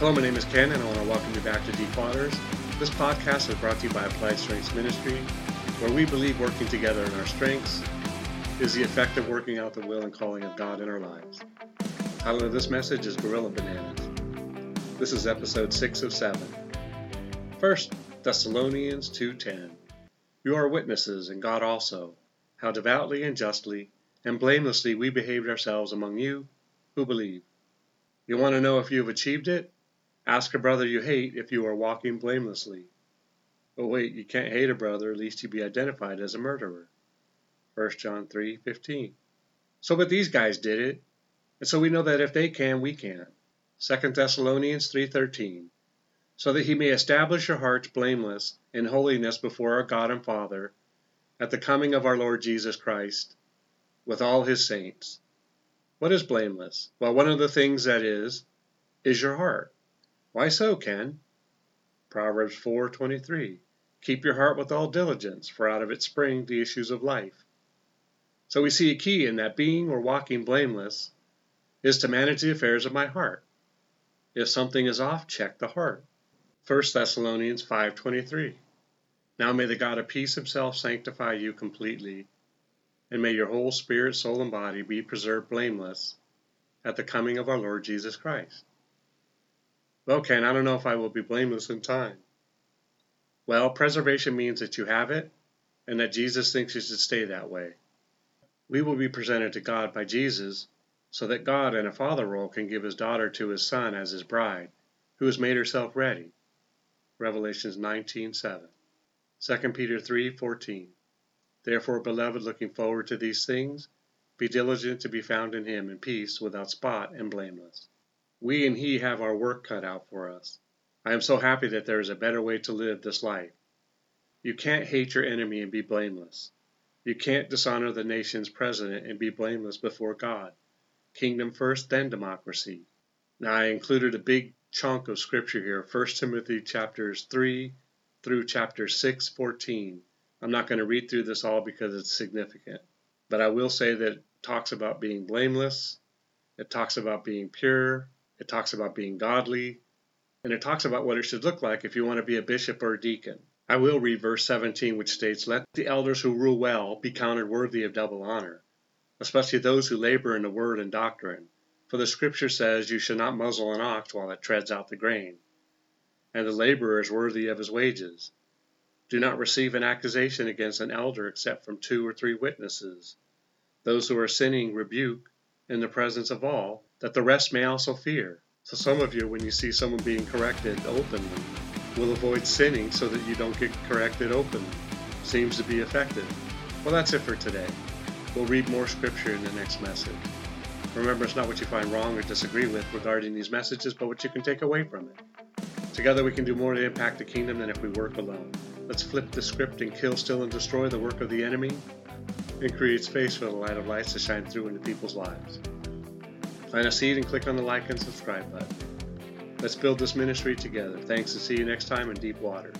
Hello, my name is Ken, and I want to welcome you back to Deep Waters. This podcast is brought to you by Applied Strengths Ministry, where we believe working together in our strengths is the effective working out the will and calling of God in our lives. Title of this message is Gorilla Bananas. This is episode 6 of 7. First, Thessalonians 2.10 You are witnesses, and God also, how devoutly and justly and blamelessly we behaved ourselves among you who believe. You want to know if you have achieved it? Ask a brother you hate if you are walking blamelessly. Oh wait, you can't hate a brother lest you be identified as a murderer. 1 John 3:15. So but these guys did it, and so we know that if they can, we can. 2 Thessalonians 3:13. So that he may establish your hearts blameless in holiness before our God and Father at the coming of our Lord Jesus Christ with all his saints. What is blameless? Well, one of the things that is is your heart. Why so, Ken? Proverbs 4:23. Keep your heart with all diligence, for out of it spring the issues of life. So we see a key in that being or walking blameless is to manage the affairs of my heart. If something is off, check the heart. 1 Thessalonians 5:23. Now may the God of peace himself sanctify you completely, and may your whole spirit, soul, and body be preserved blameless at the coming of our Lord Jesus Christ. Well, Ken, I don't know if I will be blameless in time. Well, preservation means that you have it and that Jesus thinks you should stay that way. We will be presented to God by Jesus so that God in a father role can give his daughter to his son as his bride, who has made herself ready. Revelations 19:7. 2 Peter 3:14 Therefore, beloved, looking forward to these things, be diligent to be found in him in peace, without spot, and blameless. We and he have our work cut out for us. I am so happy that there is a better way to live this life. You can't hate your enemy and be blameless. You can't dishonor the nation's president and be blameless before God. Kingdom first, then democracy. Now I included a big chunk of scripture here, 1 Timothy chapters 3 through chapter 6, 14. I'm not going to read through this all because it's significant, but I will say that it talks about being blameless, it talks about being pure, it talks about being godly, and it talks about what it should look like if you want to be a bishop or a deacon. I will read verse 17, which states, Let the elders who rule well be counted worthy of double honor, especially those who labor in the word and doctrine. For the scripture says, You should not muzzle an ox while it treads out the grain and the laborer is worthy of his wages. Do not receive an accusation against an elder except from two or three witnesses. Those who are sinning rebuke in the presence of all, that the rest may also fear. So some of you, when you see someone being corrected openly, will avoid sinning so that you don't get corrected openly. Seems to be effective. Well, that's it for today. We'll read more scripture in the next message. Remember, it's not what you find wrong or disagree with regarding these messages, but what you can take away from it. Together we can do more to impact the kingdom than if we work alone. Let's flip the script and kill, steal, and destroy the work of the enemy and create space for the light of lights to shine through into people's lives. Plant a seed and click on the like and subscribe button. Let's build this ministry together. Thanks and see you next time in Deep Water.